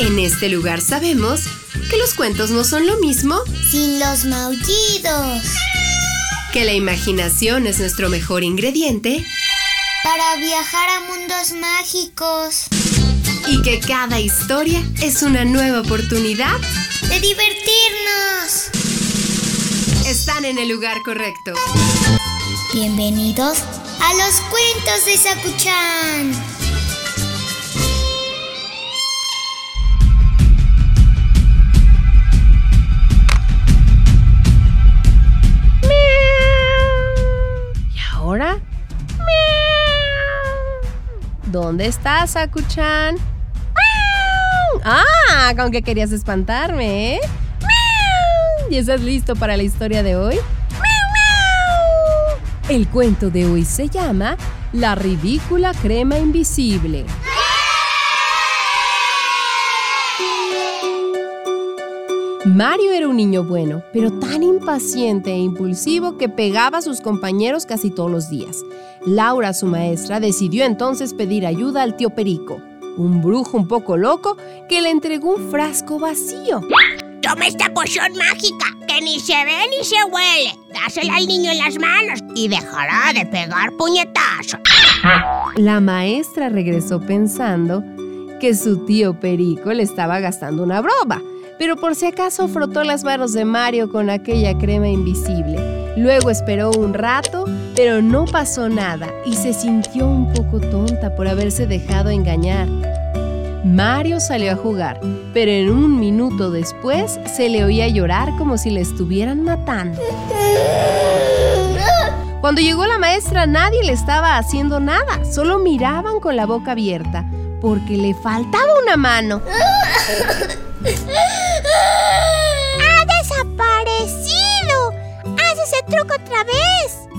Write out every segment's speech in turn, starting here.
En este lugar sabemos que los cuentos no son lo mismo sin los maullidos. Que la imaginación es nuestro mejor ingrediente para viajar a mundos mágicos. Y que cada historia es una nueva oportunidad de divertirnos. Están en el lugar correcto. Bienvenidos a los cuentos de Sakuchan. ¿Dónde estás, Akuchan? Ah, con que querías espantarme, ¿eh? ¿Y estás listo para la historia de hoy? El cuento de hoy se llama La ridícula crema invisible. Mario era un niño bueno, pero tan impaciente e impulsivo que pegaba a sus compañeros casi todos los días. Laura, su maestra, decidió entonces pedir ayuda al tío Perico, un brujo un poco loco que le entregó un frasco vacío. Toma esta poción mágica que ni se ve ni se huele. Dásela al niño en las manos y dejará de pegar puñetazos. La maestra regresó pensando que su tío Perico le estaba gastando una broma pero por si acaso frotó las manos de Mario con aquella crema invisible. Luego esperó un rato, pero no pasó nada y se sintió un poco tonta por haberse dejado engañar. Mario salió a jugar, pero en un minuto después se le oía llorar como si le estuvieran matando. Cuando llegó la maestra nadie le estaba haciendo nada, solo miraban con la boca abierta, porque le faltaba una mano. ¡Ha desaparecido! ¡Haz ese truco otra vez!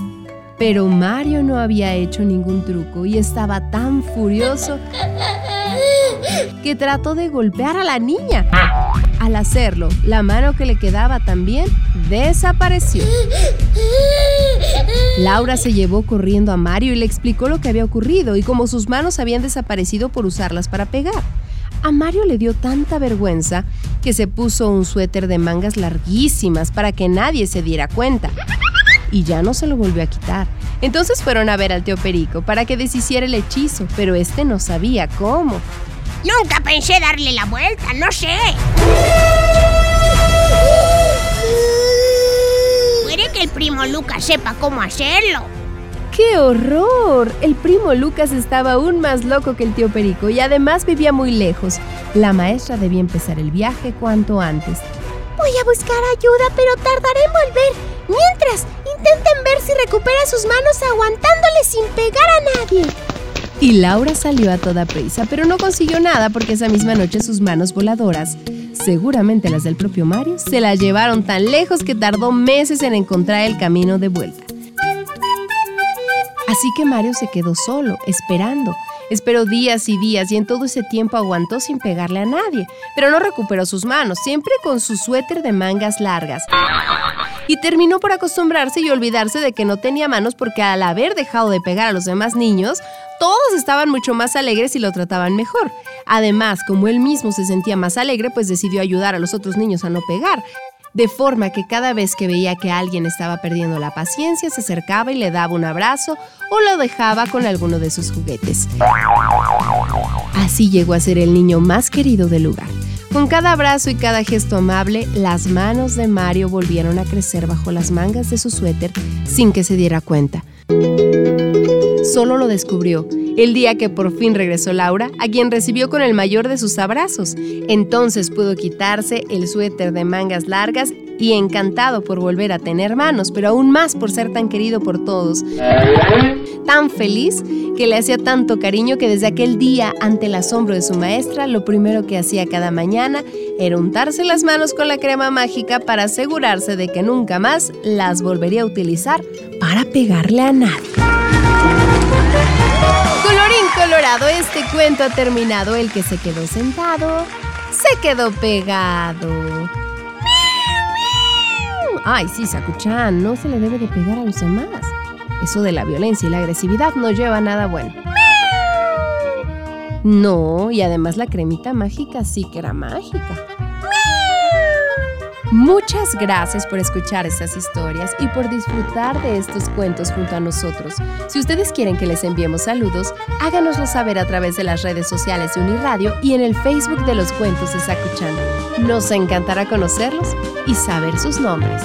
Pero Mario no había hecho ningún truco y estaba tan furioso que trató de golpear a la niña. Al hacerlo, la mano que le quedaba también desapareció. Laura se llevó corriendo a Mario y le explicó lo que había ocurrido y cómo sus manos habían desaparecido por usarlas para pegar. A Mario le dio tanta vergüenza que se puso un suéter de mangas larguísimas para que nadie se diera cuenta. Y ya no se lo volvió a quitar. Entonces fueron a ver al tío Perico para que deshiciera el hechizo, pero este no sabía cómo. Nunca pensé darle la vuelta, no sé. Puede que el primo Lucas sepa cómo hacerlo. ¡Qué horror! El primo Lucas estaba aún más loco que el tío Perico y además vivía muy lejos. La maestra debía empezar el viaje cuanto antes. Voy a buscar ayuda, pero tardaré en volver. Mientras, recupera sus manos aguantándole sin pegar a nadie. Y Laura salió a toda prisa, pero no consiguió nada porque esa misma noche sus manos voladoras, seguramente las del propio Mario, se las llevaron tan lejos que tardó meses en encontrar el camino de vuelta. Así que Mario se quedó solo, esperando. Esperó días y días y en todo ese tiempo aguantó sin pegarle a nadie, pero no recuperó sus manos, siempre con su suéter de mangas largas. Y terminó por acostumbrarse y olvidarse de que no tenía manos porque al haber dejado de pegar a los demás niños, todos estaban mucho más alegres y lo trataban mejor. Además, como él mismo se sentía más alegre, pues decidió ayudar a los otros niños a no pegar de forma que cada vez que veía que alguien estaba perdiendo la paciencia, se acercaba y le daba un abrazo o lo dejaba con alguno de sus juguetes. Así llegó a ser el niño más querido del lugar. Con cada abrazo y cada gesto amable, las manos de Mario volvieron a crecer bajo las mangas de su suéter sin que se diera cuenta. Solo lo descubrió el día que por fin regresó Laura, a quien recibió con el mayor de sus abrazos. Entonces pudo quitarse el suéter de mangas largas y encantado por volver a tener manos, pero aún más por ser tan querido por todos. Tan feliz que le hacía tanto cariño que desde aquel día, ante el asombro de su maestra, lo primero que hacía cada mañana era untarse las manos con la crema mágica para asegurarse de que nunca más las volvería a utilizar para pegarle a nadie. Este cuento ha terminado. El que se quedó sentado, se quedó pegado. Ay, sí, Sakuchan, no se le debe de pegar a los demás. Eso de la violencia y la agresividad no lleva a nada bueno. No, y además la cremita mágica sí que era mágica. Muchas gracias por escuchar estas historias y por disfrutar de estos cuentos junto a nosotros. Si ustedes quieren que les enviemos saludos, háganoslo saber a través de las redes sociales de Uniradio y en el Facebook de los cuentos de Sakuchan. Nos encantará conocerlos y saber sus nombres.